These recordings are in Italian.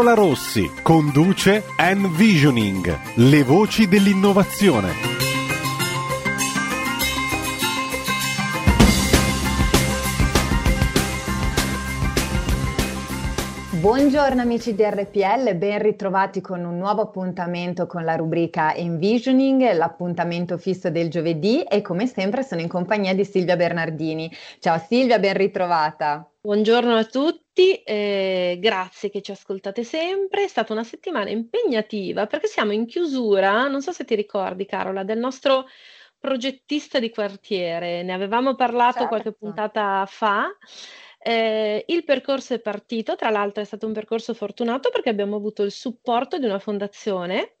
Carola Rossi conduce Envisioning, le voci dell'innovazione. Buongiorno amici di RPL, ben ritrovati con un nuovo appuntamento con la rubrica Envisioning, l'appuntamento fisso del giovedì e come sempre sono in compagnia di Silvia Bernardini. Ciao Silvia, ben ritrovata. Buongiorno a tutti, eh, grazie che ci ascoltate sempre. È stata una settimana impegnativa perché siamo in chiusura, non so se ti ricordi Carola, del nostro progettista di quartiere. Ne avevamo parlato certo. qualche puntata fa. Eh, il percorso è partito, tra l'altro è stato un percorso fortunato perché abbiamo avuto il supporto di una fondazione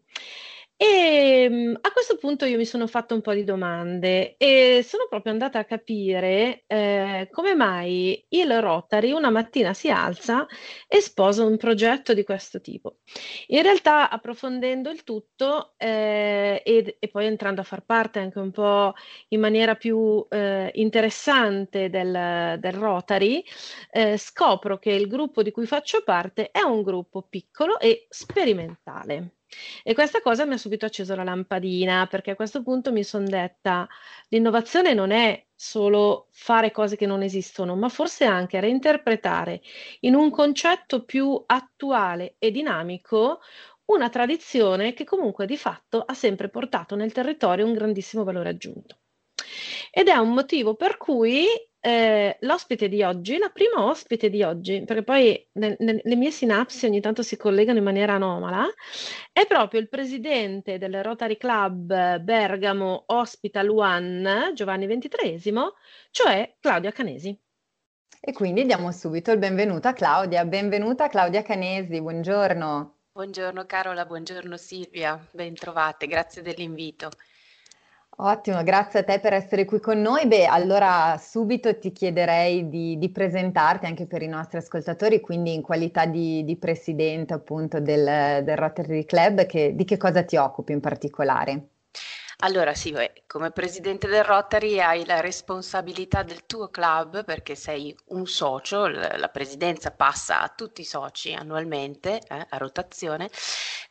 e ehm, a questo punto io mi sono fatta un po' di domande e sono proprio andata a capire eh, come mai il Rotary una mattina si alza e sposa un progetto di questo tipo. In realtà, approfondendo il tutto eh, e, e, poi entrando a far parte anche un po' in maniera più eh, interessante del, del Rotary, eh, scopro che il gruppo di cui faccio parte è un gruppo piccolo e sperimentale. E questa cosa mi ha subito acceso la lampadina, perché a questo punto mi sono detta, l'innovazione non è solo fare cose che non esistono, ma forse anche reinterpretare in un concetto più attuale e dinamico una tradizione che comunque di fatto ha sempre portato nel territorio un grandissimo valore aggiunto. Ed è un motivo per cui eh, l'ospite di oggi, la prima ospite di oggi, perché poi nel, nel, le mie sinapsi ogni tanto si collegano in maniera anomala, è proprio il presidente del Rotary Club Bergamo Hospital One, Giovanni XXIII, cioè Claudia Canesi. E quindi diamo subito il benvenuto a Claudia. Benvenuta Claudia Canesi, buongiorno. Buongiorno Carola, buongiorno Silvia, ben trovate, grazie dell'invito. Ottimo, grazie a te per essere qui con noi. Beh, allora subito ti chiederei di, di presentarti anche per i nostri ascoltatori, quindi in qualità di, di presidente appunto del, del Rotary Club, che, di che cosa ti occupi in particolare? Allora sì, come presidente del Rotary hai la responsabilità del tuo club perché sei un socio, la presidenza passa a tutti i soci annualmente eh, a rotazione,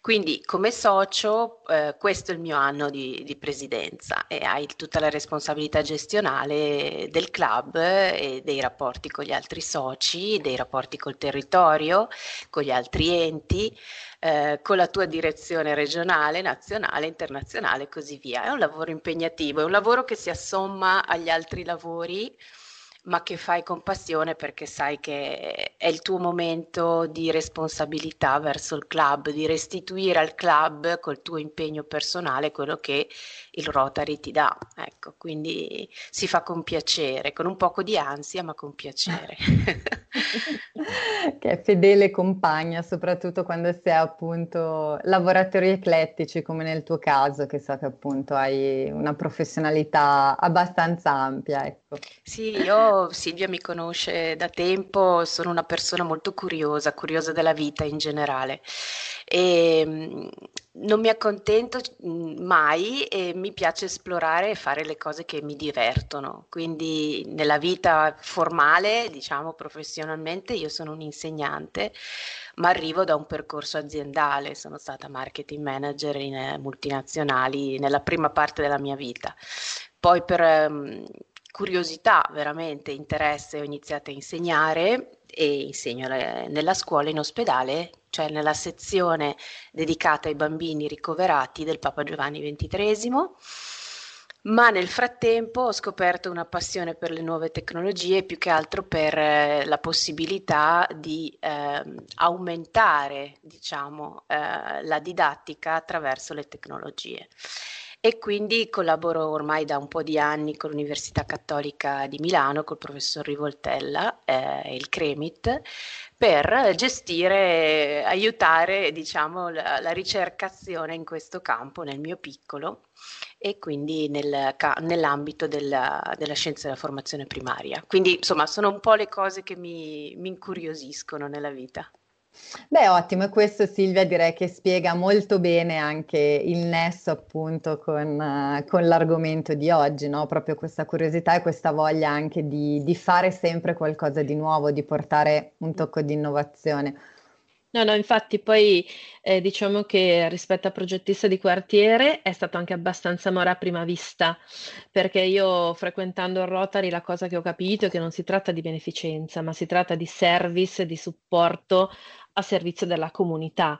quindi come socio eh, questo è il mio anno di, di, presidenza e hai tutta la responsabilità gestionale del club e dei rapporti con gli altri soci, dei rapporti col territorio, con gli altri enti eh, con la tua direzione regionale, nazionale, internazionale e così via. È un lavoro impegnativo, è un lavoro che si assomma agli altri lavori ma che fai con passione perché sai che è il tuo momento di responsabilità verso il club, di restituire al club col tuo impegno personale quello che il Rotary ti dà. Ecco, quindi si fa con piacere, con un poco di ansia, ma con piacere. che è fedele compagna, soprattutto quando si è appunto lavoratori eclettici come nel tuo caso, che so che appunto hai una professionalità abbastanza ampia. Ecco. Sì, io Silvia mi conosce da tempo, sono una persona molto curiosa, curiosa della vita in generale e ehm, non mi accontento mm, mai e mi piace esplorare e fare le cose che mi divertono. Quindi nella vita formale, diciamo professionalmente, io sono un insegnante, ma arrivo da un percorso aziendale, sono stata marketing manager in eh, multinazionali nella prima parte della mia vita. Poi per um, curiosità, veramente interesse, ho iniziato a insegnare e insegno nella scuola in ospedale, cioè nella sezione dedicata ai bambini ricoverati del Papa Giovanni XXIII. Ma nel frattempo ho scoperto una passione per le nuove tecnologie, più che altro per eh, la possibilità di eh, aumentare diciamo, eh, la didattica attraverso le tecnologie e quindi collaboro ormai da un po' di anni con l'Università Cattolica di Milano, col professor Rivoltella e eh, il CREMIT, per gestire, aiutare diciamo, la, la, ricercazione in questo campo nel mio piccolo e quindi nel, nell'ambito della, della, scienza della formazione primaria. Quindi insomma sono un po' le cose che mi, mi incuriosiscono nella vita. Beh, ottimo, e questo Silvia direi che spiega molto bene anche il nesso appunto con, uh, con l'argomento di oggi, no? Proprio questa curiosità e questa voglia anche di, di fare sempre qualcosa di nuovo, di portare un tocco di innovazione. No, no, infatti poi eh, diciamo che rispetto a progettista di quartiere è stato anche abbastanza amore a prima vista, perché io frequentando il Rotary la cosa che ho capito è che non si tratta di beneficenza, ma si tratta di service, di supporto a servizio della comunità.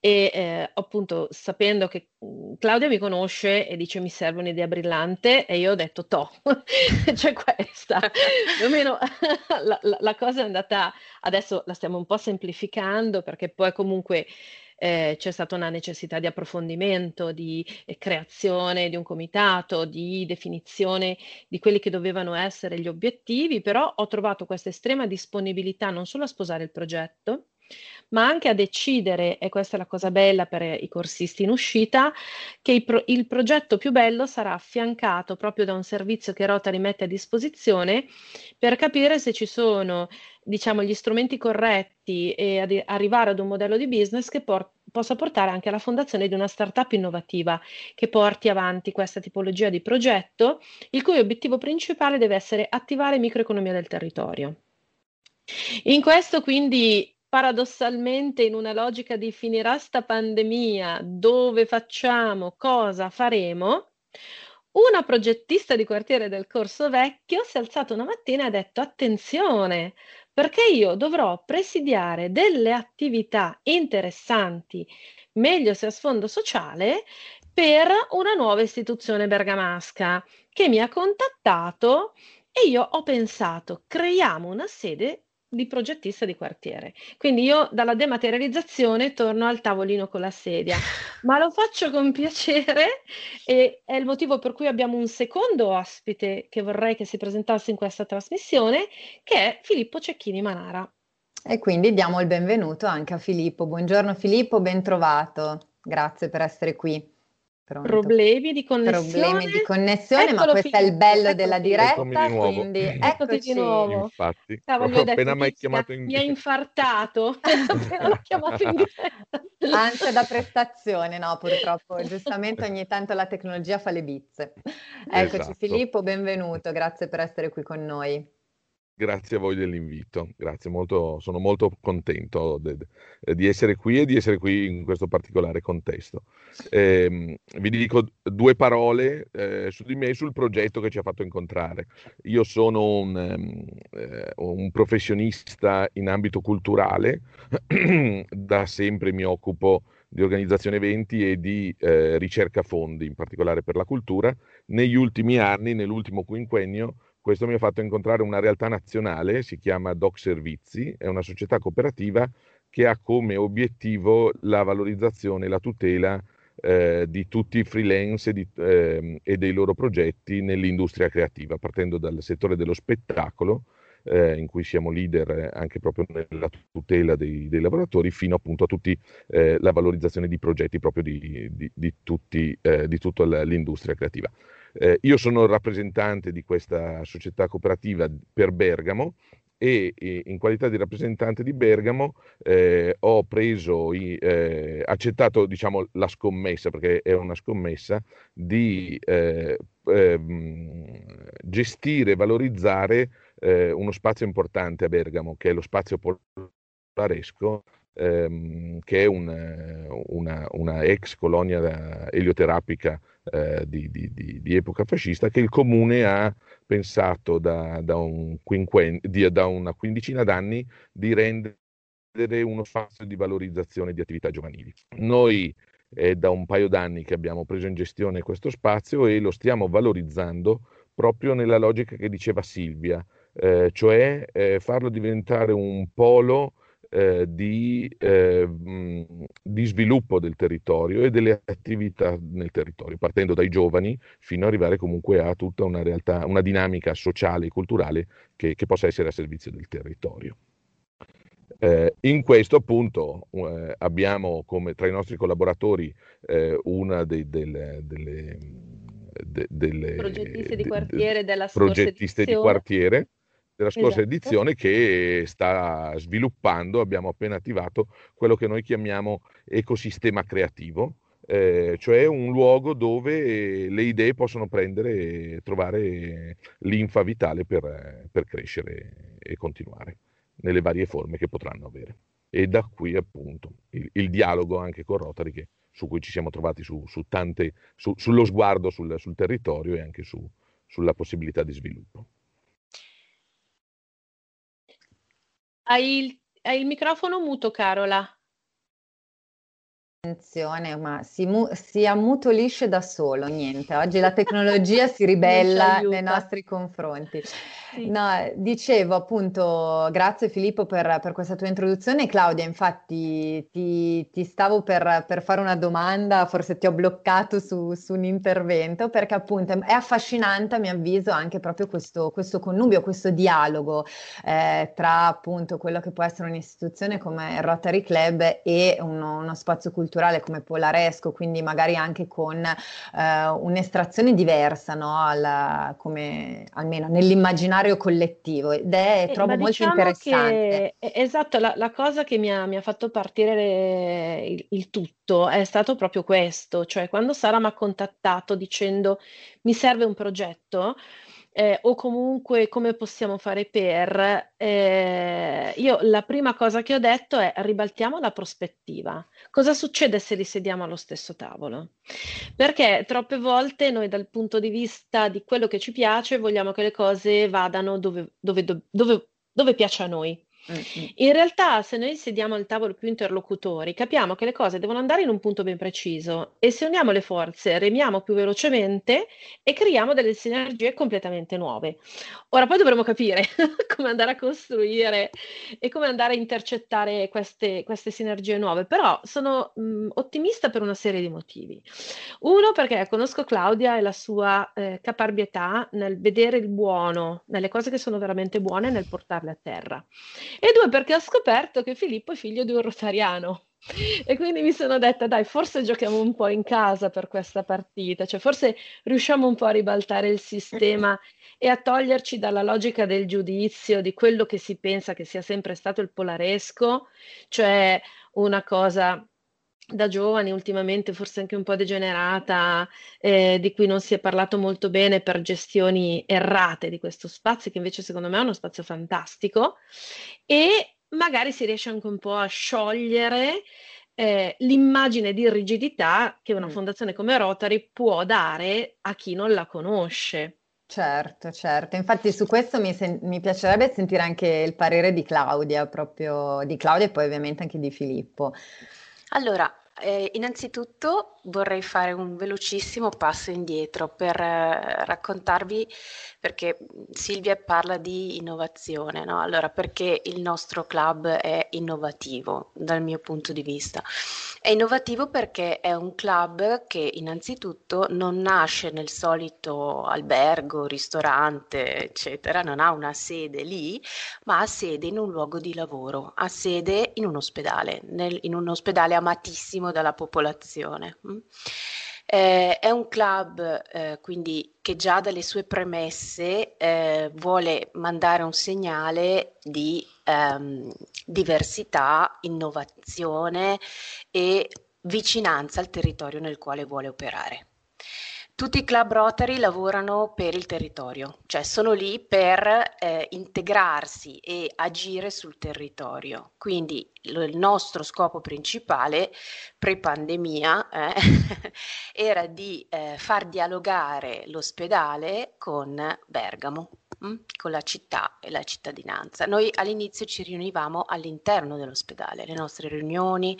E eh, appunto sapendo che mhmm, Claudia mi conosce e dice mi serve un'idea brillante e io ho detto to, c'è questa. Più o meno la, la, la cosa è andata, adesso la stiamo un po' semplificando perché poi comunque eh, c'è stata una necessità di approfondimento, di eh, creazione di un comitato, di definizione di quelli che dovevano essere gli obiettivi, però ho trovato questa estrema disponibilità non solo a sposare il progetto, ma anche a decidere, e questa è la cosa bella per i corsisti in uscita, che il, pro- il progetto più bello sarà affiancato proprio da un servizio che Rotary mette a disposizione per capire se ci sono diciamo, gli strumenti corretti e ad arrivare ad un modello di business che por- possa portare anche alla fondazione di una startup innovativa che porti avanti questa tipologia di progetto, il cui obiettivo principale deve essere attivare microeconomia del territorio. In questo quindi paradossalmente in una logica di finirà sta pandemia, dove facciamo, cosa faremo, una progettista di quartiere del Corso Vecchio si è alzata una mattina e ha detto attenzione, perché io dovrò presidiare delle attività interessanti, meglio se a sfondo sociale, per una nuova istituzione bergamasca che mi ha contattato e io ho pensato creiamo una sede di progettista di quartiere. Quindi io dalla dematerializzazione torno al tavolino con la sedia, ma lo faccio con piacere e è il motivo per cui abbiamo un secondo ospite che vorrei che si presentasse in questa trasmissione, che è Filippo Cecchini Manara. E quindi diamo il benvenuto anche a Filippo. Buongiorno Filippo, ben trovato. Grazie per essere qui. Pronto. Problemi di connessione. Problemi di connessione, Eccolo ma questo finito. è il bello della diretta, quindi eccoci di nuovo. Infatti, Cavolo, appena mi hai chiamato in Mi ha infartato, appena l'ho chiamato in diretta. Ansia da prestazione, no, purtroppo, giustamente ogni tanto la tecnologia fa le bizze. Eccoci esatto. Filippo, benvenuto, grazie per essere qui con noi. Grazie a voi dell'invito, grazie, molto, sono molto contento de, de, di essere qui e di essere qui in questo particolare contesto. Eh, vi dico due parole eh, su di me e sul progetto che ci ha fatto incontrare. Io sono un, um, eh, un professionista in ambito culturale, da sempre mi occupo di organizzazione eventi e di eh, ricerca fondi, in particolare per la cultura. Negli ultimi anni, nell'ultimo quinquennio, questo mi ha fatto incontrare una realtà nazionale, si chiama Doc Servizi, è una società cooperativa che ha come obiettivo la valorizzazione e la tutela eh, di tutti i freelance e, di, eh, e, dei loro progetti nell'industria creativa, partendo dal settore dello spettacolo, eh, in cui siamo leader anche proprio nella tutela dei, dei lavoratori, fino appunto a tutta eh, la valorizzazione di progetti proprio di, di, di tutti, eh, di tutta l'industria creativa. Eh, io sono il rappresentante di questa società cooperativa per Bergamo e, in qualità di rappresentante di Bergamo eh, ho preso, i, eh, accettato diciamo, la scommessa, perché è una scommessa, di eh, ehm, gestire e valorizzare eh, uno spazio importante a Bergamo, che è lo spazio polaresco ehm, che è un, una, una, ex colonia elioterapica eh, di, di, di, epoca fascista che il comune ha pensato da, da, un quinquen, da una quindicina d'anni di rendere uno spazio di valorizzazione di attività giovanili. Noi è da un paio d'anni che abbiamo preso in gestione questo spazio e lo stiamo valorizzando proprio nella logica che diceva Silvia, eh, cioè eh, farlo diventare un polo eh, di, eh, di, sviluppo del territorio e delle attività nel territorio, partendo dai giovani fino ad arrivare comunque a tutta una realtà, una dinamica sociale e culturale che, che possa essere a servizio del territorio. Eh, in questo appunto eh, abbiamo come tra i nostri collaboratori eh, una dei, delle, delle, de, delle progettiste di quartiere della progettiste di quartiere della scorsa esatto. edizione che sta sviluppando, abbiamo appena attivato quello che noi chiamiamo ecosistema creativo, eh, cioè un luogo dove le idee possono prendere e trovare linfa vitale per, per crescere e continuare nelle varie forme che potranno avere. E da qui appunto il, il dialogo anche con Rotary che, su cui ci siamo trovati su, su tante, su, sullo sguardo sul, sul, territorio e anche sulla possibilità di sviluppo. Hai il, hai il microfono muto, Carola. Attenzione, ma si, mu- si ammutolisce da solo, niente. Oggi la tecnologia si ribella nei nostri confronti. Sì. No, dicevo appunto, grazie Filippo per, per, questa tua introduzione. Claudia, infatti ti, ti stavo per, per, fare una domanda, forse ti ho bloccato su, su, un intervento, perché appunto è affascinante a mio avviso anche proprio questo, questo connubio, questo dialogo eh, tra appunto quello che può essere un'istituzione come il Rotary Club e uno, uno spazio culturale come Polaresco, quindi magari anche con eh, un'estrazione diversa, no? Alla, come, almeno nell'immaginario immaginario collettivo ed è, eh, trovo molto diciamo interessante. Che, esatto, la, la, cosa che mi ha, mi ha fatto partire le, il, il, tutto è stato proprio questo, cioè quando Sara mi ha contattato dicendo mi serve un progetto, eh, o comunque come possiamo fare per, eh, io la prima cosa che ho detto è ribaltiamo la prospettiva. Cosa succede se li sediamo allo stesso tavolo? Perché troppe volte noi dal punto di vista di quello che ci piace vogliamo che le cose vadano dove, dove, dove, dove piace a noi. In realtà, se noi sediamo al tavolo più interlocutori, capiamo che le cose devono andare in un punto ben preciso e se uniamo le forze, remiamo più velocemente e creiamo delle sinergie completamente nuove. Ora poi dovremo capire come andare a costruire e come andare a intercettare queste, queste sinergie nuove, però sono mh, ottimista per una serie di motivi. Uno, perché conosco Claudia e la sua eh, caparbietà nel vedere il buono, nelle cose che sono veramente buone, nel portarle a terra e due perché ho scoperto che Filippo è figlio di un rotariano. E quindi mi sono detta, dai, forse giochiamo un po' in casa per questa partita, cioè forse riusciamo un po' a ribaltare il sistema e a toglierci dalla logica del giudizio di quello che si pensa che sia sempre stato il polaresco, cioè una cosa da giovani, ultimamente forse anche un po' degenerata, eh, di cui non si è parlato molto bene per gestioni errate di questo spazio, che invece secondo me è uno spazio fantastico, e magari si riesce anche un po' a sciogliere eh, l'immagine di rigidità che una mm. fondazione come Rotary può dare a chi non la conosce. Certo, certo. Infatti su questo mi, sen- mi piacerebbe sentire anche il parere di Claudia, proprio di Claudia e poi ovviamente anche di Filippo. Allora, eh, innanzitutto vorrei fare un velocissimo passo indietro per eh, raccontarvi perché Silvia parla di innovazione, no? Allora, perché il nostro club è innovativo dal mio punto di vista? È innovativo perché è un club che innanzitutto non nasce nel solito albergo, ristorante, eccetera, non ha una sede lì, ma ha sede in un luogo di lavoro, ha sede in un ospedale, nel, in un ospedale amatissimo dalla popolazione. Mm? Eh, è un club eh, quindi che già dalle sue premesse eh, vuole mandare un segnale di ehm, diversità, innovazione e vicinanza al territorio nel quale vuole operare. Tutti i club Rotary lavorano per il territorio, cioè sono lì per eh, integrarsi e agire sul territorio. Quindi lo, il nostro scopo principale pre-pandemia eh, era di eh, far dialogare l'ospedale con Bergamo. Mm, con la città e la cittadinanza. Noi all'inizio ci riunivamo all'interno dell'ospedale, le nostre riunioni,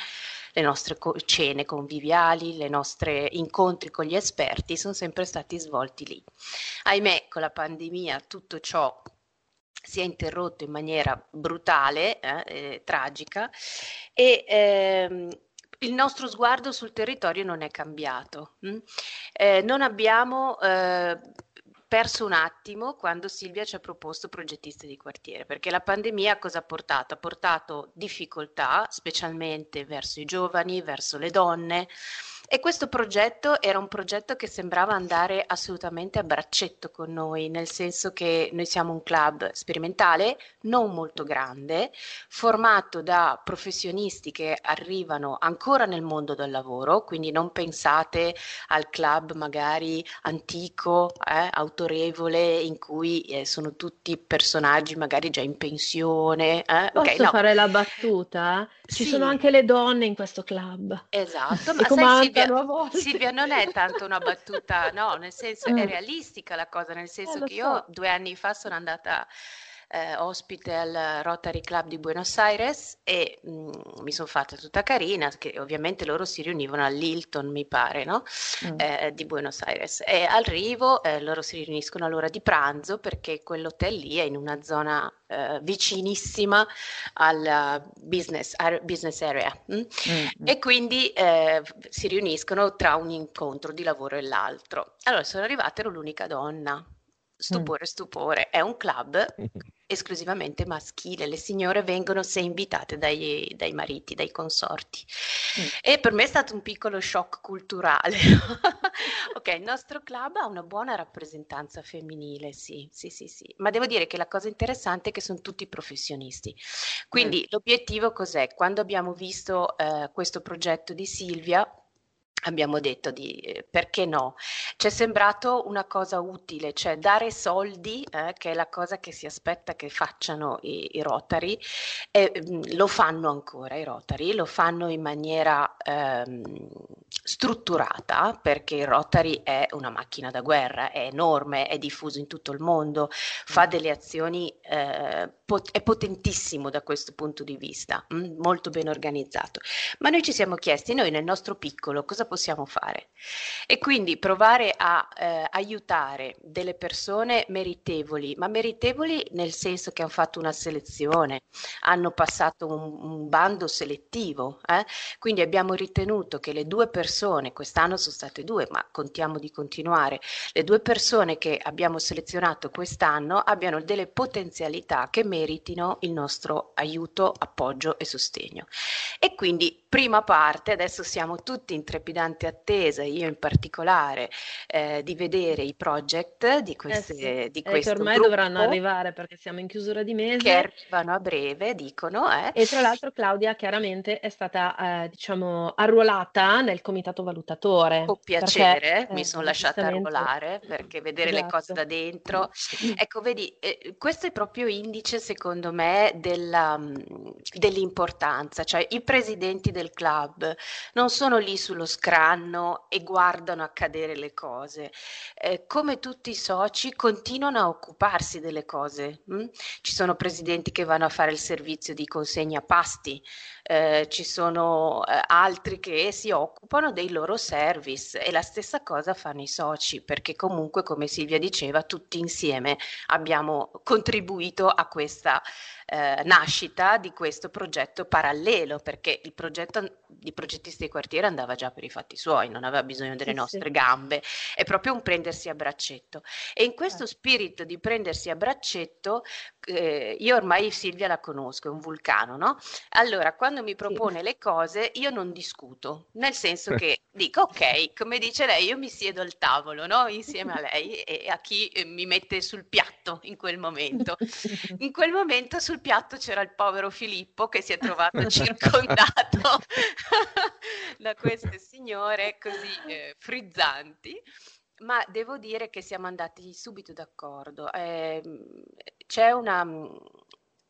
le nostre co- cene conviviali, i nostri incontri con gli esperti sono sempre stati svolti lì. Ahimè, con la pandemia tutto ciò si è interrotto in maniera brutale, eh, eh, tragica, e ehm, il nostro sguardo sul territorio non è cambiato. Hm? Eh, non abbiamo eh, perso un attimo quando Silvia ci ha proposto progettiste di quartiere, perché la pandemia cosa ha portato? Ha portato difficoltà, specialmente verso i giovani, verso le donne. E questo progetto era un progetto che sembrava andare assolutamente a braccetto con noi, nel senso che noi siamo un club sperimentale, non molto grande, formato da professionisti che arrivano ancora nel mondo del lavoro, quindi non pensate al club magari antico, eh, autorevole, in cui eh, sono tutti personaggi magari già in pensione. Eh? Posso okay, no. fare la battuta? Ci Sì. sono anche le donne in questo club. Esatto, ma sai Silvia. Silvia non è tanto una battuta, no, nel senso è Eh. realistica la cosa, nel senso Eh, che io so. due anni fa sono andata eh, ospite al Rotary Club di Buenos Aires e mh, mi sono fatta tutta carina, che ovviamente loro si riunivano all'Hilton, mi pare, no? Mm. Eh, di Buenos Aires. E arrivo, eh, loro si riuniscono all'ora di pranzo perché quell'hotel lì è in una zona eh, vicinissima al business, ar- business area. mm? Mm, mm. E quindi eh, si riuniscono tra un incontro di lavoro e l'altro. Allora sono arrivata, ero l'unica donna. Stupore, stupore. È un club esclusivamente maschile. Le signore vengono se invitate dai, dai mariti, dai consorti. Mm. E per me è stato un piccolo shock culturale. Ok, il nostro club ha una buona rappresentanza femminile, sì, sì, sì, sì. Ma devo dire che la cosa interessante è che sono tutti professionisti. Quindi l'obiettivo cos'è? Quando abbiamo visto eh, questo progetto di Silvia, abbiamo detto di eh, perché no? Ci è sembrato una cosa utile, cioè dare soldi, eh, che è la cosa che si aspetta che facciano i, i Rotary, e, mm, lo fanno ancora i Rotary, lo fanno in maniera ehm, strutturata, perché il Rotary è una macchina da guerra, è enorme, è diffuso in tutto il mondo, fa delle azioni, eh, pot- è potentissimo da questo punto di vista, mm, molto ben organizzato. Ma noi ci siamo chiesti, noi nel nostro piccolo, cosa possiamo fare? E quindi provare a eh, aiutare delle persone meritevoli, ma meritevoli nel senso che hanno fatto una selezione, hanno passato un, un bando selettivo, eh? quindi abbiamo ritenuto che le due persone, quest'anno sono state due, ma contiamo di continuare, le due persone che abbiamo selezionato quest'anno abbiano delle potenzialità che meritino il nostro aiuto, appoggio e sostegno. E quindi prima parte, adesso siamo tutti in trepidante attesa, io in particolare, eh, di vedere i project di, Eh queste, sì, di e che questo ormai gruppo dovranno arrivare perché siamo in chiusura di che mese. arrivano a breve, dicono, eh. E tra l'altro Claudia chiaramente è stata, eh, diciamo, arruolata nel comitato valutatore. Con perché, piacere, mi eh, sono lasciata arruolare perché vedere le cose Esatto. da dentro. Ecco, vedi, eh, questo è proprio indice, secondo me, della, mh, dell'importanza, cioè i presidenti del club non sono lì sullo scranno e guardano accadere le cose. Eh, come tutti i soci, continuano a occuparsi delle cose. mh? Ci sono presidenti che vanno a fare il servizio di consegna pasti, eh, ci sono eh, altri che si occupano dei loro service e la stessa cosa fanno i soci, perché comunque, come Silvia diceva, tutti insieme abbiamo contribuito a questa eh, nascita di questo progetto parallelo, perché il progetto di progettisti di quartiere andava già per i fatti suoi, non aveva bisogno delle Sì, sì. nostre gambe, è proprio un prendersi a braccetto. E in questo spirito di prendersi a braccetto, eh, io ormai Silvia la conosco, è un vulcano, no? Allora, quando mi propone le cose, io non discuto, nel senso che dico, ok, come dice lei, io mi siedo al tavolo, no? Insieme a lei e a chi eh, mi mette sul piatto in quel momento. In quel momento sul piatto c'era il povero Filippo che si è trovato circondato da queste signore così eh, frizzanti. Ma devo dire che siamo andati subito d'accordo. Ehm, c'è una,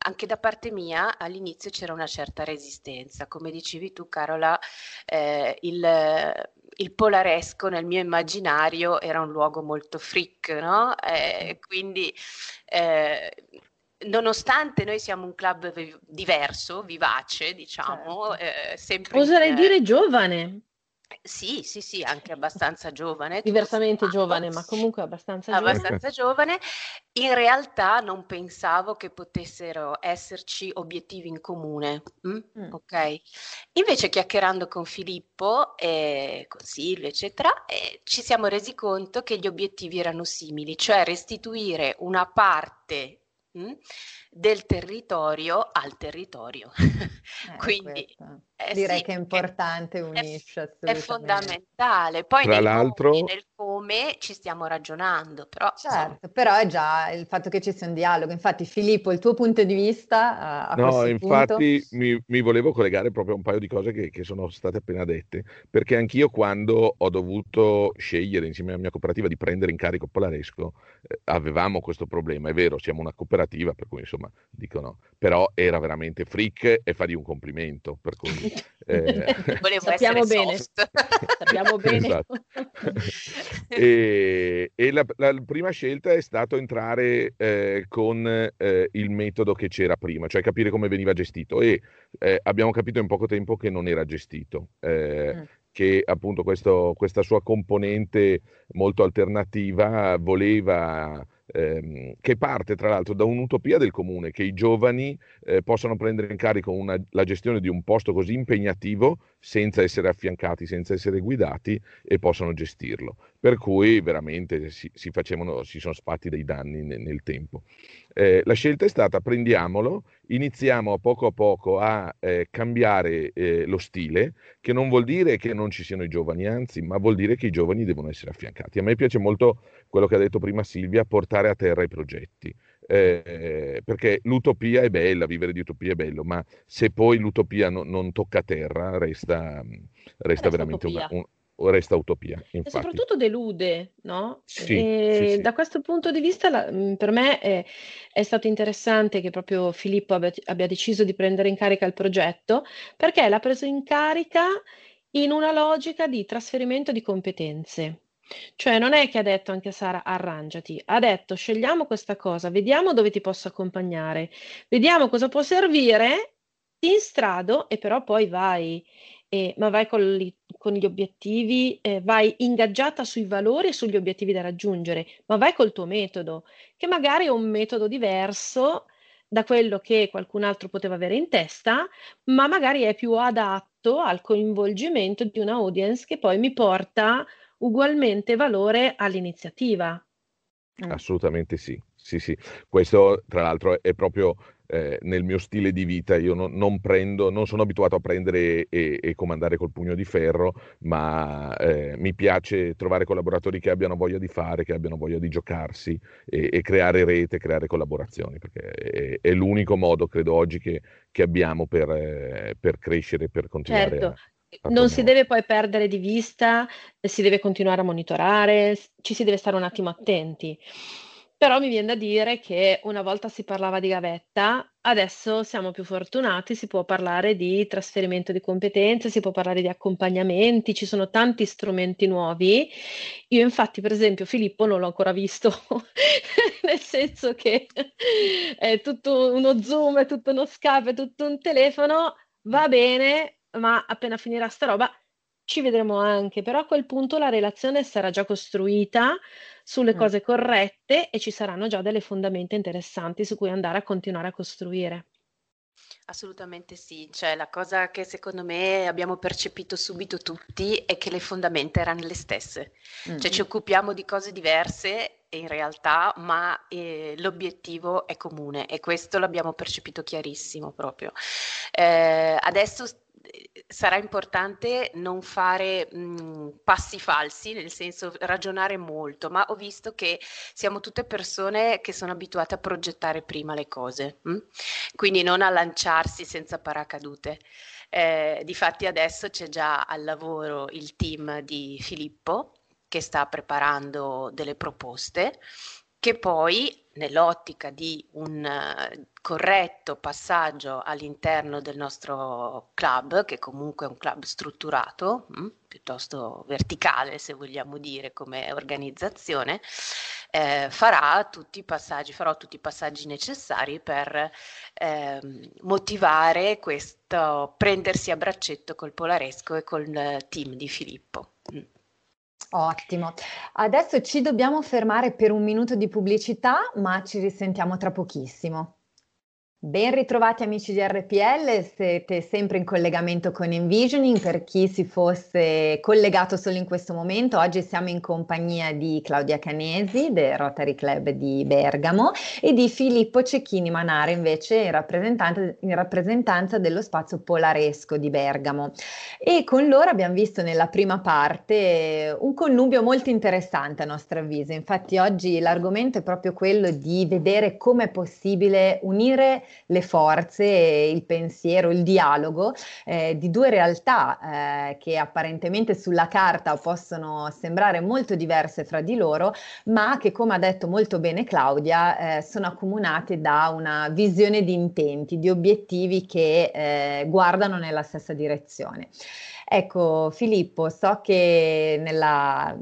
anche da parte mia all'inizio c'era una certa resistenza. Come dicevi tu, Carola, eh, il, il Polaresco nel mio immaginario era un luogo molto freak, no? Eh, quindi eh, nonostante noi siamo un club vi- diverso, vivace, diciamo, Certo. eh, sempre in- Oserei dire giovane. Sì, sì, sì, anche abbastanza giovane. Diversamente giovane, ma comunque abbastanza giovane. Abbastanza giovane. In realtà non pensavo che potessero esserci obiettivi in comune. Mm? Mm. Ok. Invece chiacchierando con Filippo e con Silvia, eccetera, eh, ci siamo resi conto che gli obiettivi erano simili, cioè restituire una parte mm, del territorio al territorio. Eh, Quindi eh, direi sì, che è importante unisce è, è fondamentale. Poi Tra nel l'altro... Come, nel come ci stiamo ragionando, però certo, insomma... però è già il fatto che ci sia un dialogo. Infatti, Filippo, il tuo punto di vista a No, infatti punto... mi, mi, volevo collegare proprio a un paio di cose che, che, sono state appena dette, perché anch'io quando ho dovuto scegliere insieme alla mia cooperativa di prendere in carico Polaresco, eh, avevamo questo problema. È vero, siamo una cooperativa, per cui insomma dicono, però era veramente freak e fa di un complimento, per cui eh, sappiamo bene, sappiamo bene. Esatto. e, e la, la, prima scelta è stato entrare eh, con eh, il metodo che c'era prima, cioè capire come veniva gestito e eh, abbiamo capito in poco tempo che non era gestito. Eh, mm che appunto questo, questa sua componente molto alternativa voleva ehm, che parte tra l'altro da un'utopia del comune, che i giovani eh, possano prendere in carico una, la gestione di un posto così impegnativo senza essere affiancati, senza essere guidati e possano gestirlo. Per cui veramente si, si, facevano, si sono sfatti dei danni nel, nel tempo. Eh, la scelta è stata prendiamolo, iniziamo a poco a poco a eh, cambiare eh, lo stile, che non vuol dire che non ci siano i giovani, anzi, ma vuol dire che i giovani devono essere affiancati. A me piace molto quello che ha detto prima Silvia, portare a terra i progetti. Eh, perché l'utopia è bella, vivere di utopia è bello, ma se poi l'utopia no, non tocca terra, resta, resta veramente una, un, resta utopia. Infatti. E soprattutto delude, no? Sì, sì, sì. Da questo punto di vista, la, per me è, è, stato interessante che proprio Filippo abbia, abbia, deciso di prendere in carica il progetto, perché l'ha preso in carica in una logica di trasferimento di competenze. Cioè non è che ha detto anche Sara arrangiati, ha detto scegliamo questa cosa, vediamo dove ti posso accompagnare, vediamo cosa può servire, ti instrado e però poi vai, eh, ma vai con, con gli obiettivi, eh, vai ingaggiata sui valori e sugli obiettivi da raggiungere, ma vai col tuo metodo, che magari è un metodo diverso da quello che qualcun altro poteva avere in testa, ma magari è più adatto al coinvolgimento di una audience che poi mi porta ugualmente valore all'iniziativa. Mm. Assolutamente sì, sì, sì. Questo tra l'altro è proprio eh, nel mio stile di vita, io non, non, prendo, non sono abituato a prendere e, e, comandare col pugno di ferro, ma eh, mi piace trovare collaboratori che abbiano voglia di fare, che abbiano voglia di giocarsi e, e creare rete, creare collaborazioni, perché è, è, l'unico modo, credo, oggi che, che abbiamo per, eh, per crescere, per continuare certo. a non si deve poi perdere di vista, si deve continuare a monitorare, ci si deve stare un attimo attenti. Però mi viene da dire che una volta si parlava di gavetta, adesso siamo più fortunati, si può parlare di trasferimento di competenze, si può parlare di accompagnamenti, ci sono tanti strumenti nuovi. Io infatti, per esempio, Filippo non l'ho ancora visto, nel senso che è tutto uno Zoom, è tutto uno Skype, è tutto un telefono, va bene, ma appena finirà sta roba ci vedremo anche, però a quel punto la relazione sarà già costruita sulle mm. cose corrette e ci saranno già delle fondamenta interessanti su cui andare a continuare a costruire. Assolutamente sì, cioè la cosa che secondo me abbiamo percepito subito tutti è che le fondamenta erano le stesse, mm. cioè ci occupiamo di cose diverse in realtà, ma eh, l'obiettivo è comune e questo l'abbiamo percepito chiarissimo proprio. Eh, adesso sarà importante non fare mh, passi falsi, nel senso ragionare molto, ma ho visto che siamo tutte persone che sono abituate a progettare prima le cose, mh? quindi non a lanciarsi senza paracadute. Eh, difatti adesso c'è già al lavoro il team di Filippo che sta preparando delle proposte che poi nell'ottica di un corretto passaggio all'interno del nostro club, che comunque è un club strutturato, mh, mm, piuttosto verticale se vogliamo dire come organizzazione, eh, farà tutti i passaggi, farò tutti i passaggi necessari per eh, motivare questo prendersi a braccetto col Polaresco e col team di Filippo. Mm. Ottimo. Adesso ci dobbiamo fermare per un minuto di pubblicità, ma ci risentiamo tra pochissimo. Ben ritrovati amici di RPL, siete sempre in collegamento con Envisioning. Per chi si fosse collegato solo in questo momento, oggi siamo in compagnia di Claudia Canesi del Rotary Club di Bergamo e di Filippo Cecchini Manare, invece in, in rappresentanza dello spazio polaresco di Bergamo. E con loro abbiamo visto nella prima parte un connubio molto interessante a nostro avviso. Infatti oggi l'argomento è proprio quello di vedere come è possibile unire le forze, il pensiero, il dialogo eh, di due realtà eh, che apparentemente sulla carta possono sembrare molto diverse fra di loro, ma che come ha detto molto bene Claudia, eh, sono accomunate da una visione di intenti, di obiettivi che eh, guardano nella stessa direzione. Ecco, Filippo, so che nella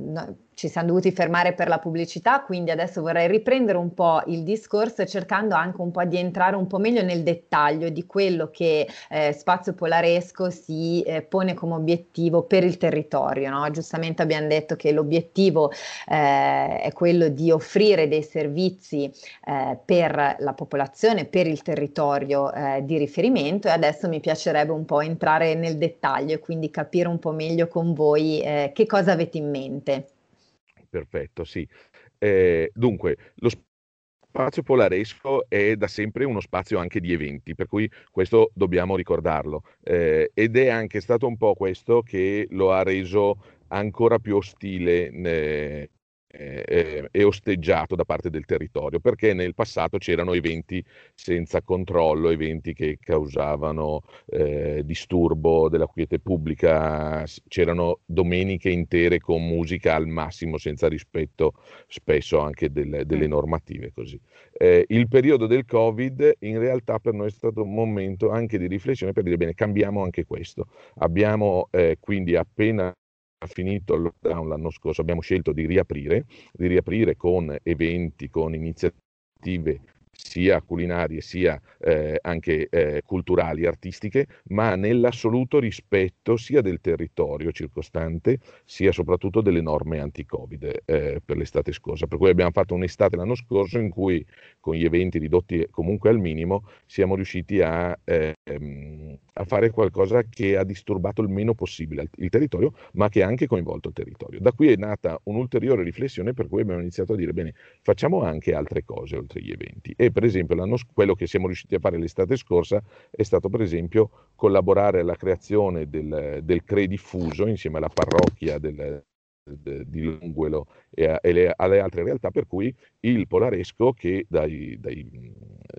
ci siamo dovuti fermare per la pubblicità, quindi adesso vorrei riprendere un po' il discorso cercando anche un po' di entrare un po' meglio nel dettaglio di quello che eh, Spazio Polaresco si eh, pone come obiettivo per il territorio. No? Giustamente abbiamo detto che l'obiettivo eh, è quello di offrire dei servizi eh, per la popolazione, per il territorio eh, di riferimento e adesso mi piacerebbe un po' entrare nel dettaglio e quindi capire un po' meglio con voi eh, che cosa avete in mente perfetto, sì. Eh, dunque, lo spazio polaresco è da sempre uno spazio anche di eventi, per cui questo dobbiamo ricordarlo. Eh, ed è anche stato un po' questo che lo ha reso ancora più ostile eh, eh, e osteggiato da parte del territorio, perché nel passato c'erano eventi senza controllo, eventi che causavano eh, disturbo della quiete pubblica, c'erano domeniche intere con musica al massimo senza rispetto spesso anche del, delle mm. normative. Così. Eh, il periodo del Covid in realtà per noi è stato un momento anche di riflessione per dire bene, cambiamo anche questo. Abbiamo eh, quindi appena finito il lockdown l'anno scorso, abbiamo scelto di riaprire, di riaprire con eventi, con iniziative sia culinarie sia eh, anche eh, culturali, artistiche, ma nell'assoluto rispetto sia del territorio circostante, sia soprattutto delle norme anti-Covid eh, per l'estate scorsa. Per cui abbiamo fatto un'estate l'anno scorso in cui con gli eventi ridotti comunque al minimo siamo riusciti a, ehm, a fare qualcosa che ha disturbato il meno possibile il territorio, ma che ha anche coinvolto il territorio. Da qui è nata un'ulteriore riflessione per cui abbiamo iniziato a dire bene, facciamo anche altre cose oltre gli eventi. E per esempio quello che siamo riusciti a fare l'estate scorsa è stato per esempio collaborare alla creazione del, del CRE diffuso insieme alla parrocchia del, di Longuelo e, e alle altre realtà, per cui il polaresco, che dai, dai,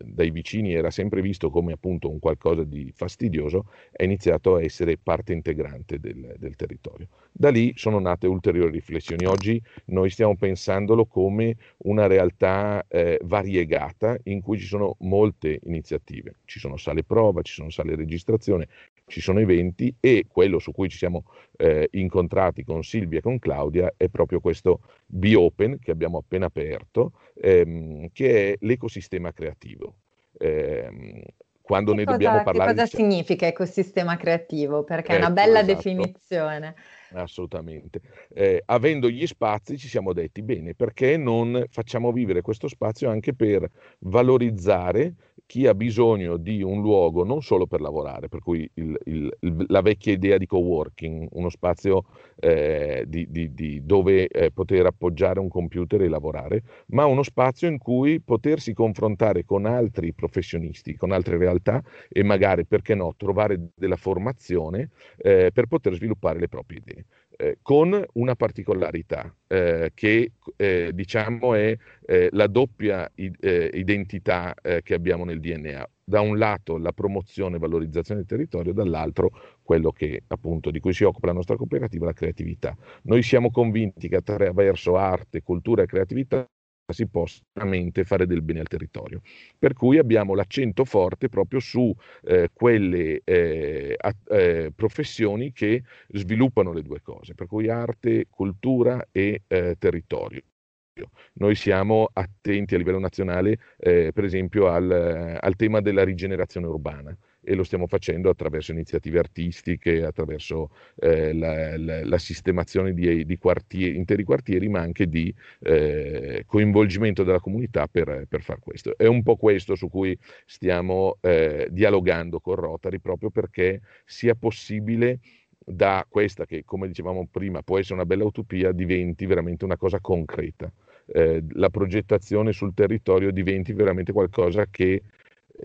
dai, vicini era sempre visto come appunto un qualcosa di fastidioso, è iniziato a essere parte integrante del, del territorio. Da lì sono nate ulteriori riflessioni. Oggi noi stiamo pensandolo come una realtà eh, variegata in cui ci sono molte iniziative. Ci sono sale prova, ci sono sale registrazione, ci sono eventi e quello su cui ci siamo eh, incontrati con Silvia e con Claudia è proprio questo Biopen che abbiamo appena aperto, ehm, che è l'ecosistema creativo. Eh, quando che ne cosa, dobbiamo parlare... Che cosa significa ecosistema creativo? Perché ecco, è una ecco, bella esatto. definizione. Assolutamente. Eh, avendo gli spazi ci siamo detti, bene, perché non facciamo vivere questo spazio anche per valorizzare chi ha bisogno di un luogo non solo per lavorare, per cui il, il, la vecchia idea di coworking, uno spazio eh, di, di, di dove eh, poter appoggiare un computer e lavorare, ma uno spazio in cui potersi confrontare con altri professionisti, con altre realtà e magari, perché no, trovare della formazione eh, per poter sviluppare le proprie idee eh, con una particolarità eh, che eh, diciamo è eh, la doppia eh, identità che abbiamo nel DNA. Da un lato la promozione e valorizzazione del territorio, dall'altro quello che, appunto, di cui si occupa la nostra cooperativa, la creatività. Noi siamo convinti che attraverso arte, cultura e creatività si possa veramente fare del bene al territorio. Per cui abbiamo l'accento forte proprio su eh, quelle eh, a, eh, professioni che sviluppano le due cose, per cui arte, cultura e eh, territorio. Noi siamo attenti a livello nazionale, eh, per esempio, al, al tema della rigenerazione urbana e lo stiamo facendo attraverso iniziative artistiche, attraverso eh, la, la, la, sistemazione di, di quartieri, interi quartieri, ma anche di eh, coinvolgimento della comunità per, per far questo. È un po' questo su cui stiamo eh, dialogando con Rotary, proprio perché sia possibile da questa che, come dicevamo prima, può essere una bella utopia, diventi veramente una cosa concreta. Eh, la progettazione sul territorio diventi veramente qualcosa che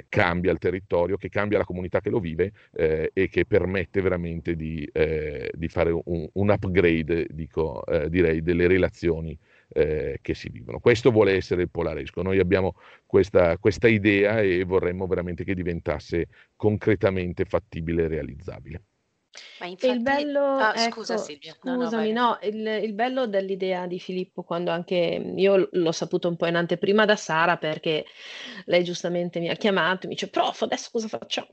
cambia il territorio, che cambia la comunità che lo vive eh, e che permette veramente di, eh, di fare un, un upgrade, dico, eh, direi, delle relazioni eh, che si vivono. Questo vuole essere il Polaresco. Noi abbiamo questa, questa idea e vorremmo veramente che diventasse concretamente fattibile e realizzabile. Ma infatti... Il bello, ah, ecco, scusa Silvia. Scusami, no, no, no il, il, bello dell'idea di Filippo, quando anche io l'ho saputo un po' in anteprima da Sara, perché lei giustamente mi ha chiamato e mi dice, prof, adesso cosa facciamo?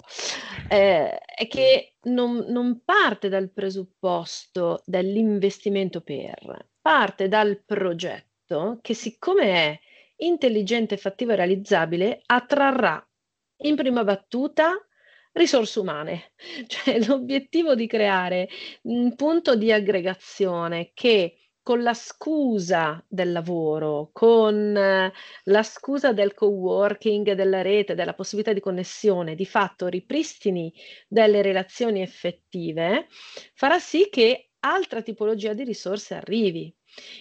Eh, è che non, non parte dal presupposto dell'investimento per, parte dal progetto che siccome è intelligente, fattivo e realizzabile, attrarrà in prima battuta risorse umane, cioè l'obiettivo di creare un punto di aggregazione che con la scusa del lavoro, con la scusa del co-working, della rete, della possibilità di connessione, di fatto ripristini delle relazioni effettive, farà sì che altra tipologia di risorse arrivi.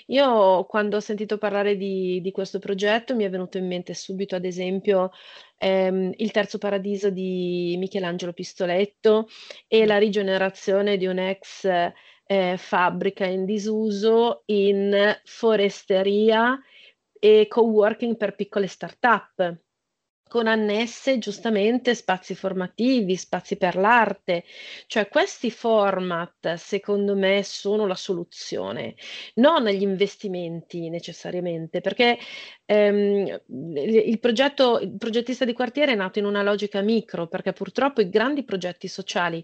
Io quando ho sentito parlare di, di questo progetto mi è venuto in mente subito, ad esempio, ehm, Il terzo paradiso di Michelangelo Pistoletto e la rigenerazione di un'ex eh, fabbrica in disuso in foresteria e co-working per piccole start-up con annesse giustamente spazi formativi, spazi per l'arte, cioè questi format secondo me sono la soluzione, non gli investimenti necessariamente, perché ehm, il, progetto, il progettista di quartiere è nato in una logica micro, perché purtroppo i grandi progetti sociali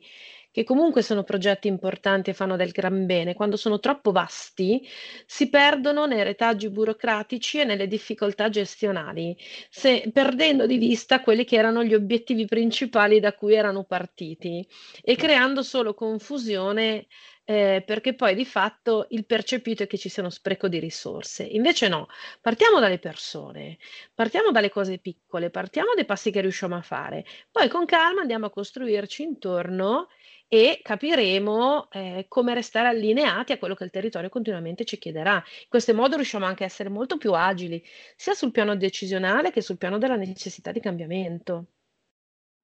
che comunque sono progetti importanti e fanno del gran bene, quando sono troppo vasti si perdono nei retaggi burocratici e nelle difficoltà gestionali, se, perdendo di vista quelli che erano gli obiettivi principali da cui erano partiti e creando solo confusione eh, perché poi di fatto il percepito è che ci sia uno spreco di risorse. Invece no, partiamo dalle persone, partiamo dalle cose piccole, partiamo dai passi che riusciamo a fare, poi con calma andiamo a costruirci intorno e capiremo eh, come restare allineati a quello che il territorio continuamente ci chiederà. In questo modo riusciamo anche a essere molto più agili, sia sul piano decisionale che sul piano della necessità di cambiamento.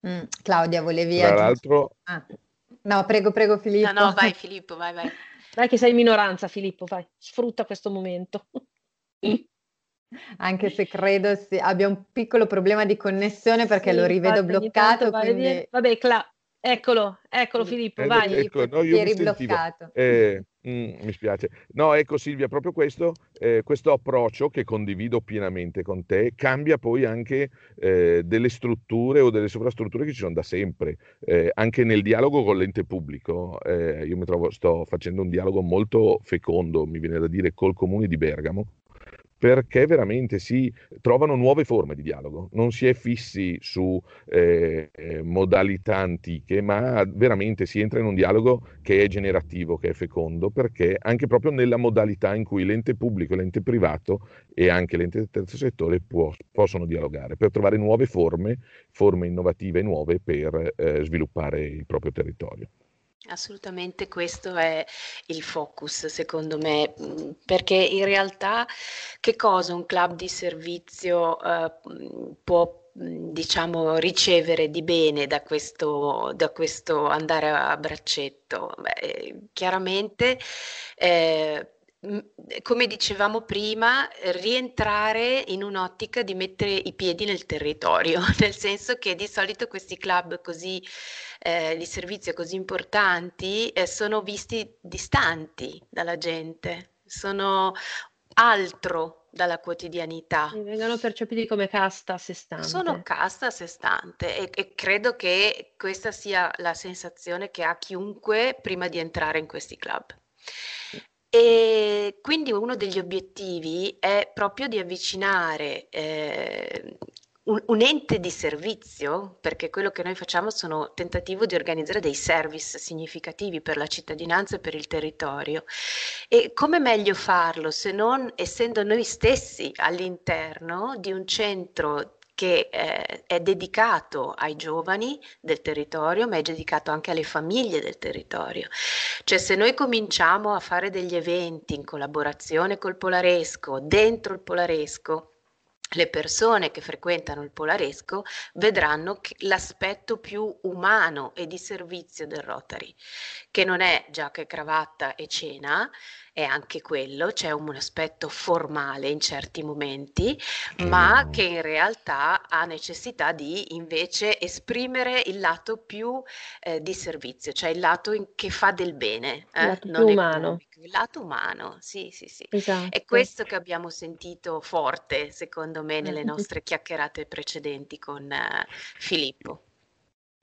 Mm, Claudia, volevi Tra l'altro... Ah. No, prego, prego Filippo. No, no, vai Filippo, vai, vai. Dai che sei in minoranza Filippo, vai, sfrutta questo momento. Anche se credo si abbia un piccolo problema di connessione perché sì, lo rivedo bloccato. Quindi... Vabbè, Cla- Eccolo, eccolo Filippo, eh, vai. Ecco, no, io eri bloccato. Eh, mm, mi spiace. No, ecco Silvia, proprio questo, eh, questo approccio che condivido pienamente con te cambia poi anche eh, delle strutture o delle sovrastrutture che ci sono da sempre. Eh, anche nel dialogo con l'ente pubblico, eh, io mi trovo, sto facendo un dialogo molto fecondo, mi viene da dire, col comune di Bergamo perché veramente si trovano nuove forme di dialogo, non si è fissi su eh, eh, modalità antiche, ma veramente si entra in un dialogo che è generativo, che è fecondo, perché anche proprio nella modalità in cui l'ente pubblico, l'ente privato e anche l'ente del terzo settore può, possono dialogare, per trovare nuove forme, forme innovative nuove per eh, sviluppare il proprio territorio. Assolutamente questo è il focus, secondo me, mhmm, perché in realtà che cosa un club di servizio eh, può mhmm, diciamo ricevere di bene da questo, da questo andare a braccetto? Beh, chiaramente eh, come dicevamo prima, rientrare in un'ottica di mettere i piedi nel territorio, nel senso che di solito questi club così eh, di servizio così importanti eh, sono visti distanti dalla gente, sono altro dalla quotidianità. E vengono percepiti come casta a sé stante. Sono casta a sé stante e, e credo che questa sia la sensazione che ha chiunque prima di entrare in questi club. E quindi uno degli obiettivi è proprio di avvicinare eh, un, un, ente di servizio, perché quello che noi facciamo sono tentativo di organizzare dei service significativi per la cittadinanza e per il territorio. E come meglio farlo se non essendo noi stessi all'interno di un centro che eh, è dedicato ai giovani del territorio, ma è dedicato anche alle famiglie del territorio. Cioè se noi cominciamo a fare degli eventi in collaborazione col Polaresco, dentro il Polaresco, le persone che frequentano il Polaresco vedranno l'aspetto più umano e di servizio del Rotary, che non è giacca e cravatta e cena, è anche quello, c'è un aspetto formale in certi momenti, ma che in realtà ha necessità di invece esprimere il lato più eh, di servizio, cioè il lato in, che fa del bene, eh? il lato non umano. Il lato umano, sì, sì, sì. Esatto. È questo che abbiamo sentito forte, secondo me, nelle nostre chiacchierate precedenti con uh, Filippo.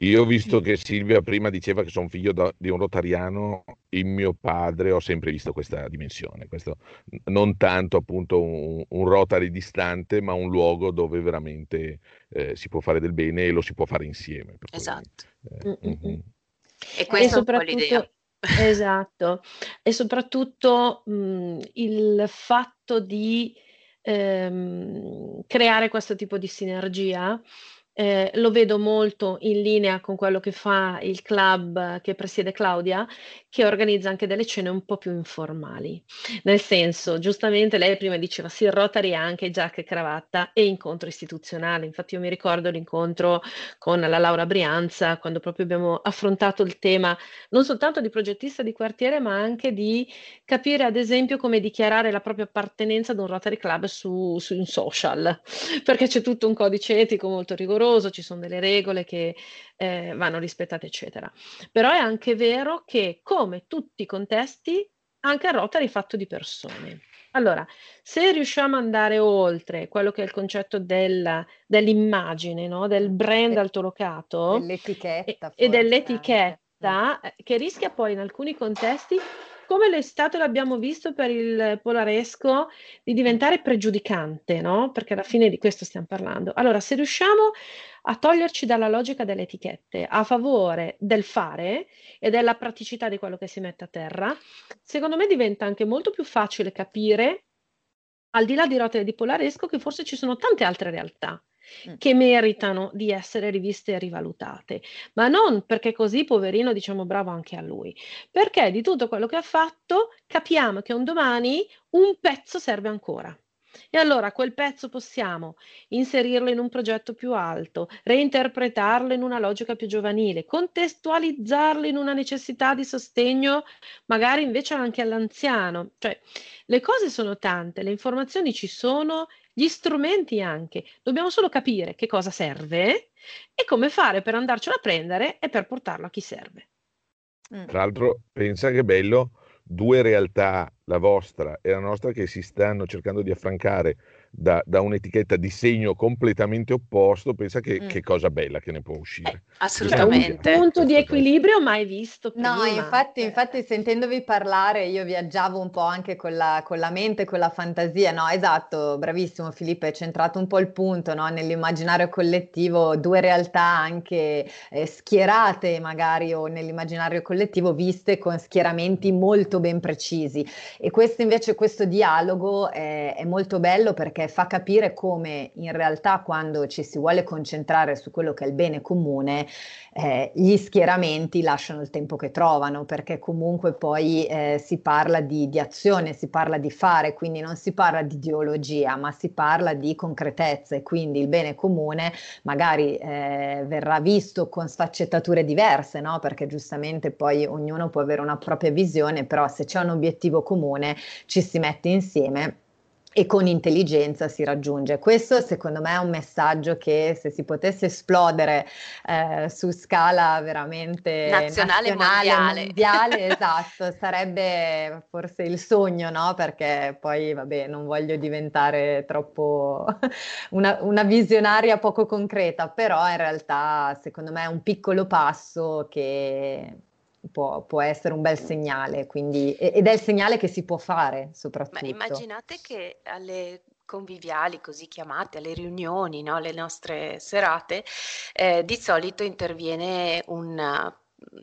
Io ho visto che Silvia prima diceva che sono figlio da, di un rotariano, in mio padre ho sempre visto questa dimensione, questo, non tanto appunto un, un, Rotary distante, ma un luogo dove veramente eh, si può fare del bene e lo si può fare insieme. Esatto. Cui, eh, mm-hmm. E questa è un po' l'idea. Esatto, e soprattutto mh, il fatto di ehm, creare questo tipo di sinergia eh, lo vedo molto in linea con quello che fa il club che presiede Claudia, che organizza anche delle cene un po' più informali. Nel senso, giustamente lei prima diceva sì, Rotary ha anche giacca e cravatta e incontro istituzionale. Infatti io mi ricordo l'incontro con la Laura Brianza, quando proprio abbiamo affrontato il tema non soltanto di progettista di quartiere, ma anche di capire ad esempio come dichiarare la propria appartenenza ad un Rotary Club su, su un social, perché c'è tutto un codice etico molto rigoroso rigoroso, ci sono delle regole che eh, vanno rispettate, eccetera. Però è anche vero che, come tutti i contesti, anche a Rotary è fatto di persone. Allora, se riusciamo ad andare oltre quello che è il concetto della, dell'immagine, no? del brand altolocato dell'etichetta e, e dell'etichetta, eh, che rischia poi in alcuni contesti come l'estate l'abbiamo visto per il polaresco, di diventare pregiudicante, no? Perché alla fine di questo stiamo parlando. Allora, se riusciamo a toglierci dalla logica delle etichette a favore del fare e della praticità di quello che si mette a terra, secondo me diventa anche molto più facile capire, al di là di Rotary e di Polaresco, che forse ci sono tante altre realtà Mm. che meritano di essere riviste e rivalutate, ma non perché così poverino diciamo bravo anche a lui, perché di tutto quello che ha fatto capiamo che un domani un pezzo serve ancora. E allora quel pezzo possiamo inserirlo in un progetto più alto, reinterpretarlo in una logica più giovanile, contestualizzarlo in una necessità di sostegno, magari invece anche all'anziano. Cioè, le cose sono tante, le informazioni ci sono gli strumenti anche. Dobbiamo solo capire che cosa serve e come fare per andarcelo a prendere e per portarlo a chi serve. Mm. Tra l'altro, pensa che bello, due realtà, la vostra e la nostra, che si stanno cercando di affrancare da, da, un'etichetta di segno completamente opposto, pensa che, mm. che cosa bella che ne può uscire. Eh, assolutamente. un punto di equilibrio mai visto prima. No, infatti, infatti sentendovi parlare io viaggiavo un po' anche con la, con la mente, con la fantasia, no? Esatto, bravissimo Filippo, hai centrato un po' il punto, no? Nell'immaginario collettivo, due realtà anche eh, schierate magari o nell'immaginario collettivo viste con schieramenti molto ben precisi e questo invece, questo dialogo è, è molto bello perché perché fa capire come in realtà quando ci si vuole concentrare su quello che è il bene comune, eh, gli schieramenti lasciano il tempo che trovano, perché comunque poi eh, si parla di, di, azione, si parla di fare, quindi non si parla di ideologia, ma si parla di concretezza e quindi il bene comune magari eh, verrà visto con sfaccettature diverse, no? perché giustamente poi ognuno può avere una propria visione, però se c'è un obiettivo comune ci si mette insieme e con intelligenza si raggiunge. Questo secondo me è un messaggio che se si potesse esplodere eh, su scala veramente nazionale, nazionale mondiale, mondiale esatto, sarebbe forse il sogno, no? Perché poi, vabbè, non voglio diventare troppo una, una visionaria poco concreta, però in realtà secondo me è un piccolo passo che può, può, essere un bel segnale, quindi, ed è il segnale che si può fare soprattutto. Ma immaginate che alle conviviali, così chiamate, alle riunioni, no? alle nostre serate, eh, di solito interviene un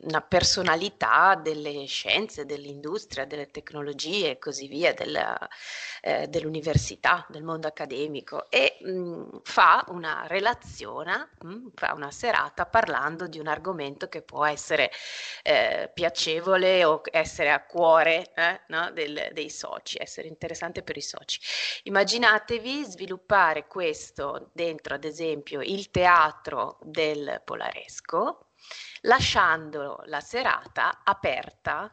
una personalità delle scienze, dell'industria, delle tecnologie e così via, della, eh, dell'università, del mondo accademico e mh, mm, fa una relazione, mh, mm, fa una serata parlando di un argomento che può essere eh, piacevole o essere a cuore eh, no, del, dei soci, essere interessante per i soci. Immaginatevi sviluppare questo dentro, ad esempio, il teatro del Polaresco lasciando la serata aperta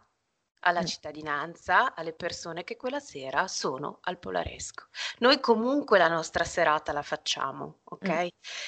alla mm. cittadinanza, alle persone che quella sera sono al Polaresco. Noi comunque la nostra serata la facciamo, ok? Mm.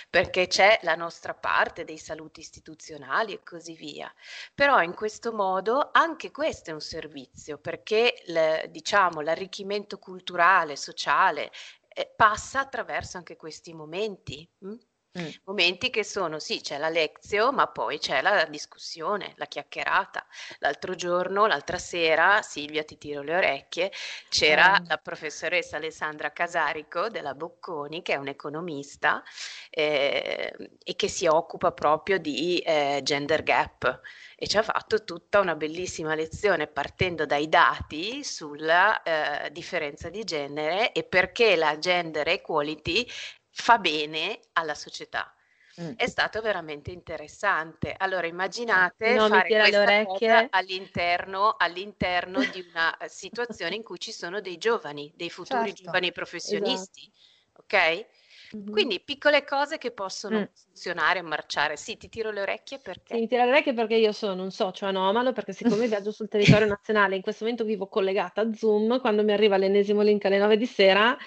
Perché c'è la nostra parte dei saluti istituzionali e così via. Però in questo modo anche questo è un servizio, perché l, diciamo l'arricchimento culturale, sociale eh, passa attraverso anche questi momenti. Hm? Mm. Momenti che sono, sì, c'è la lezione, ma poi c'è la discussione, la chiacchierata. L'altro giorno, l'altra sera, Silvia ti tiro le orecchie, c'era mm. la professoressa Alessandra Casarico della Bocconi, che è un'economista eh, e che si occupa proprio di eh, gender gap e ci ha fatto tutta una bellissima lezione partendo dai dati sulla eh, differenza di genere e perché la gender equality fa bene alla società. Mm. È stato veramente interessante. Allora, immaginate no, fare all'interno, all'interno di una eh, situazione in cui ci sono dei giovani, dei futuri certo, giovani professionisti, esatto. ok? Mm-hmm. Quindi piccole cose che possono mm. funzionare e marciare. Sì, ti tiro le orecchie perché? Sì, mi tiro le orecchie perché io sono un socio anomalo, perché siccome viaggio sul territorio nazionale, in questo momento vivo collegata a Zoom, quando mi arriva l'ennesimo link alle 9 di sera,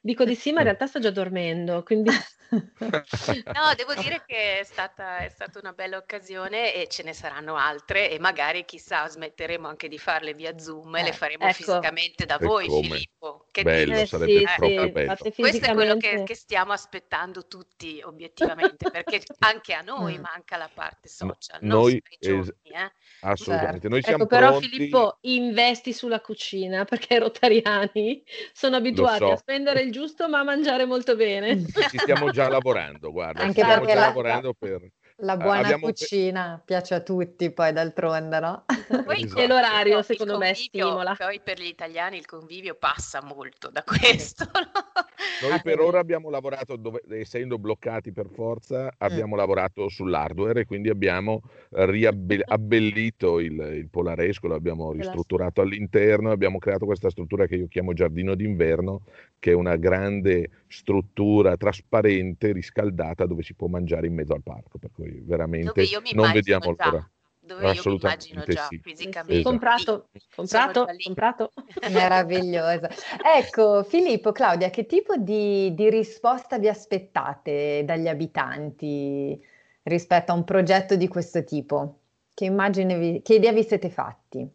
dico di sì, ma in realtà sto già dormendo, quindi... No, devo dire che è stata, è stata una bella occasione e ce ne saranno altre e magari chissà smetteremo anche di farle via Zoom e le eh, faremo ecco. fisicamente da voi, Filippo. Che bello, dici? sarebbe sì, proprio sì, bello. Questo è quello che, che, stiamo aspettando tutti obiettivamente, perché anche a noi mm. manca la parte social. Noi, giorni, eh. assolutamente, certo. noi siamo ecco, però pronti... Filippo investi sulla cucina perché i rotariani sono abituati so. a spendere il giusto ma mangiare molto bene. Ci stiamo già lavorando, guarda, Anche stiamo già la, lavorando per... La buona abbiamo... cucina piace a tutti, poi d'altronde, no? Poi esatto. l'orario, secondo me, stimola. Poi per gli italiani il convivio passa molto da questo. No? Noi per ora abbiamo lavorato, dove, essendo bloccati per forza, abbiamo mm. lavorato sull'hardware e quindi abbiamo riabbellito il, il polaresco, l'abbiamo ristrutturato all'interno, abbiamo creato questa struttura che io chiamo giardino d'inverno, che è una grande struttura trasparente, riscaldata, dove si può mangiare in mezzo al parco. Per cui veramente non vediamo l'ora. Dove Assolutamente io mi già sì. fisicamente. Esatto. Comprato, comprato, comprato. Meraviglioso. Ecco, Filippo, Claudia, che tipo di, di risposta vi aspettate dagli abitanti rispetto a un progetto di questo tipo? Che immagine vi, che idea vi siete fatti?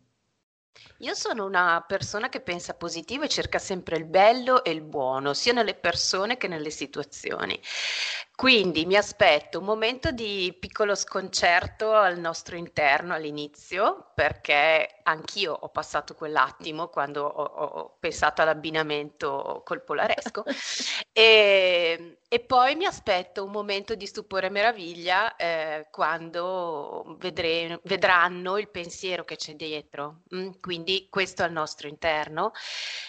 Io sono una persona che pensa positivo e cerca sempre il bello e il buono, sia nelle persone che nelle situazioni. Quindi mi aspetto un momento di piccolo sconcerto al nostro interno all'inizio, perché anch'io ho passato quell'attimo quando ho, ho pensato all'abbinamento col polaresco. e, e, poi mi aspetto un momento di stupore e meraviglia eh, quando vedre, vedranno il pensiero che c'è dietro. Mm, quindi questo al nostro interno.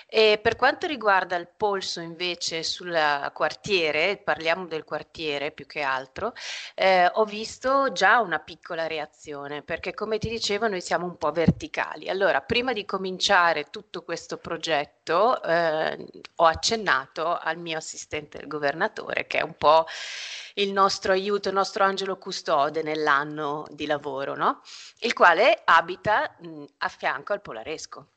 E per quanto riguarda il polso invece sul quartiere, parliamo del quartiere più che altro, eh, ho visto già una piccola reazione perché come ti dicevo noi siamo un po' verticali. Allora, prima di cominciare tutto questo progetto eh, ho accennato al mio assistente del governatore che è un po' il nostro aiuto, il nostro angelo custode nell'anno di lavoro, no? il quale abita mh, a fianco al Polaresco.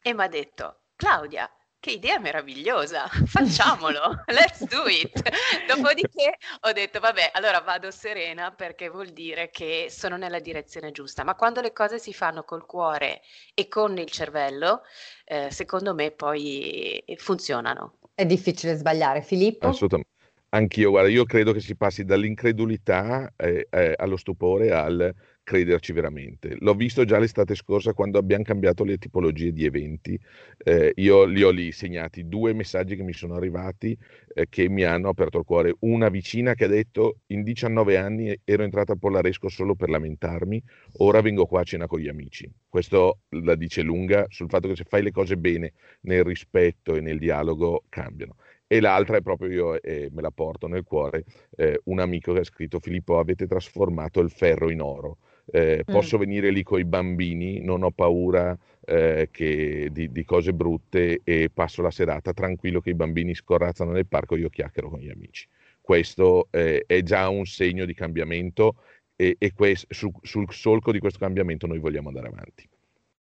E mi ha detto, Claudia, che idea meravigliosa, facciamolo, let's do it. Dopodiché ho detto, vabbè, allora vado serena perché vuol dire che sono nella direzione giusta, ma quando le cose si fanno col cuore e con il cervello, eh, secondo me poi funzionano. È difficile sbagliare, Filippo? Assolutamente. Anch'io, guarda, io credo che si passi dall'incredulità eh, eh, allo stupore al crederci veramente. L'ho visto già l'estate scorsa quando abbiamo cambiato le tipologie di eventi. Eh, io li ho lì segnati due messaggi che mi sono arrivati eh, che mi hanno aperto il cuore. Una vicina che ha detto in 19 anni ero entrata a Polaresco solo per lamentarmi, ora vengo qua a cena con gli amici. Questo la dice lunga sul fatto che se fai le cose bene, nel rispetto e nel dialogo, cambiano e l'altra è proprio io e me la porto nel cuore, eh, un amico che ha scritto Filippo avete trasformato il ferro in oro eh, mm. posso venire lì con i bambini, non ho paura eh, che, di, di, cose brutte e passo la serata tranquillo che i bambini scorrazzano nel parco e io chiacchiero con gli amici. Questo eh, è già un segno di cambiamento e, e quest, su, sul solco di questo cambiamento noi vogliamo andare avanti,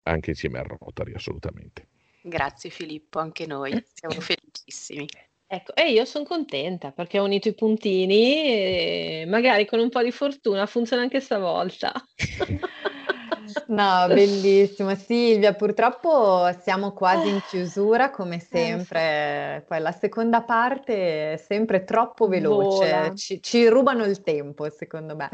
anche insieme a Rotary assolutamente. Grazie Filippo, anche noi siamo felicissimi. Ecco, e io sono contenta perché ho unito i puntini e magari con un po' di fortuna funziona anche stavolta. No, bellissimo. Silvia, purtroppo siamo quasi in chiusura come eh, sempre. Poi la seconda parte è sempre troppo veloce, ci, ci, rubano il tempo, secondo me.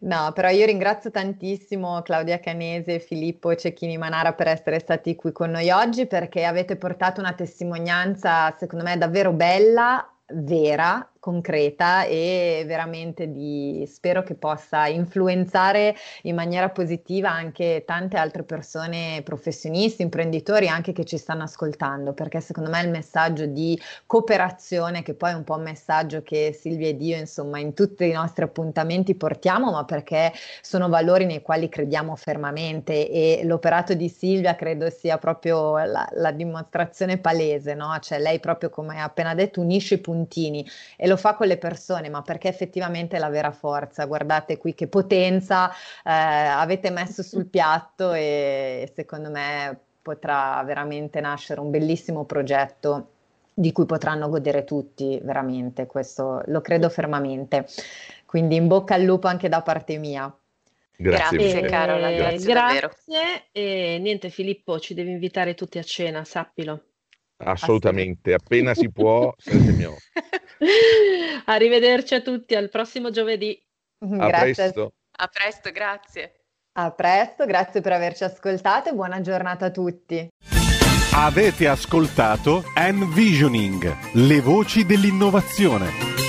No, però io ringrazio tantissimo Claudia Canese, Filippo Cecchini Manara per essere stati qui con noi oggi perché avete portato una testimonianza, secondo me, davvero bella, vera concreta e veramente di, spero che possa influenzare in maniera positiva anche tante altre persone, professionisti, imprenditori anche che ci stanno ascoltando, perché secondo me il messaggio di cooperazione, che poi è un po' un messaggio che Silvia ed io insomma in tutti i nostri appuntamenti portiamo, ma perché sono valori nei quali crediamo fermamente e l'operato di Silvia credo sia proprio la, la dimostrazione palese, no? Cioè lei proprio come ha appena detto unisce i puntini e lo fa con le persone, ma perché effettivamente è la vera forza. Guardate qui che potenza eh, avete messo sul piatto e, secondo me potrà veramente nascere un bellissimo progetto di cui potranno godere tutti, veramente, questo lo credo fermamente. Quindi in bocca al lupo anche da parte mia. Grazie, grazie Carola, grazie, grazie e niente Filippo, ci devi invitare tutti a cena, sappilo. Assolutamente, appena si può, sarete mio. Arrivederci a tutti, al prossimo giovedì. A grazie. presto. A presto, grazie. A presto, grazie per averci ascoltato e buona giornata a tutti. Avete ascoltato Envisioning, le voci dell'innovazione.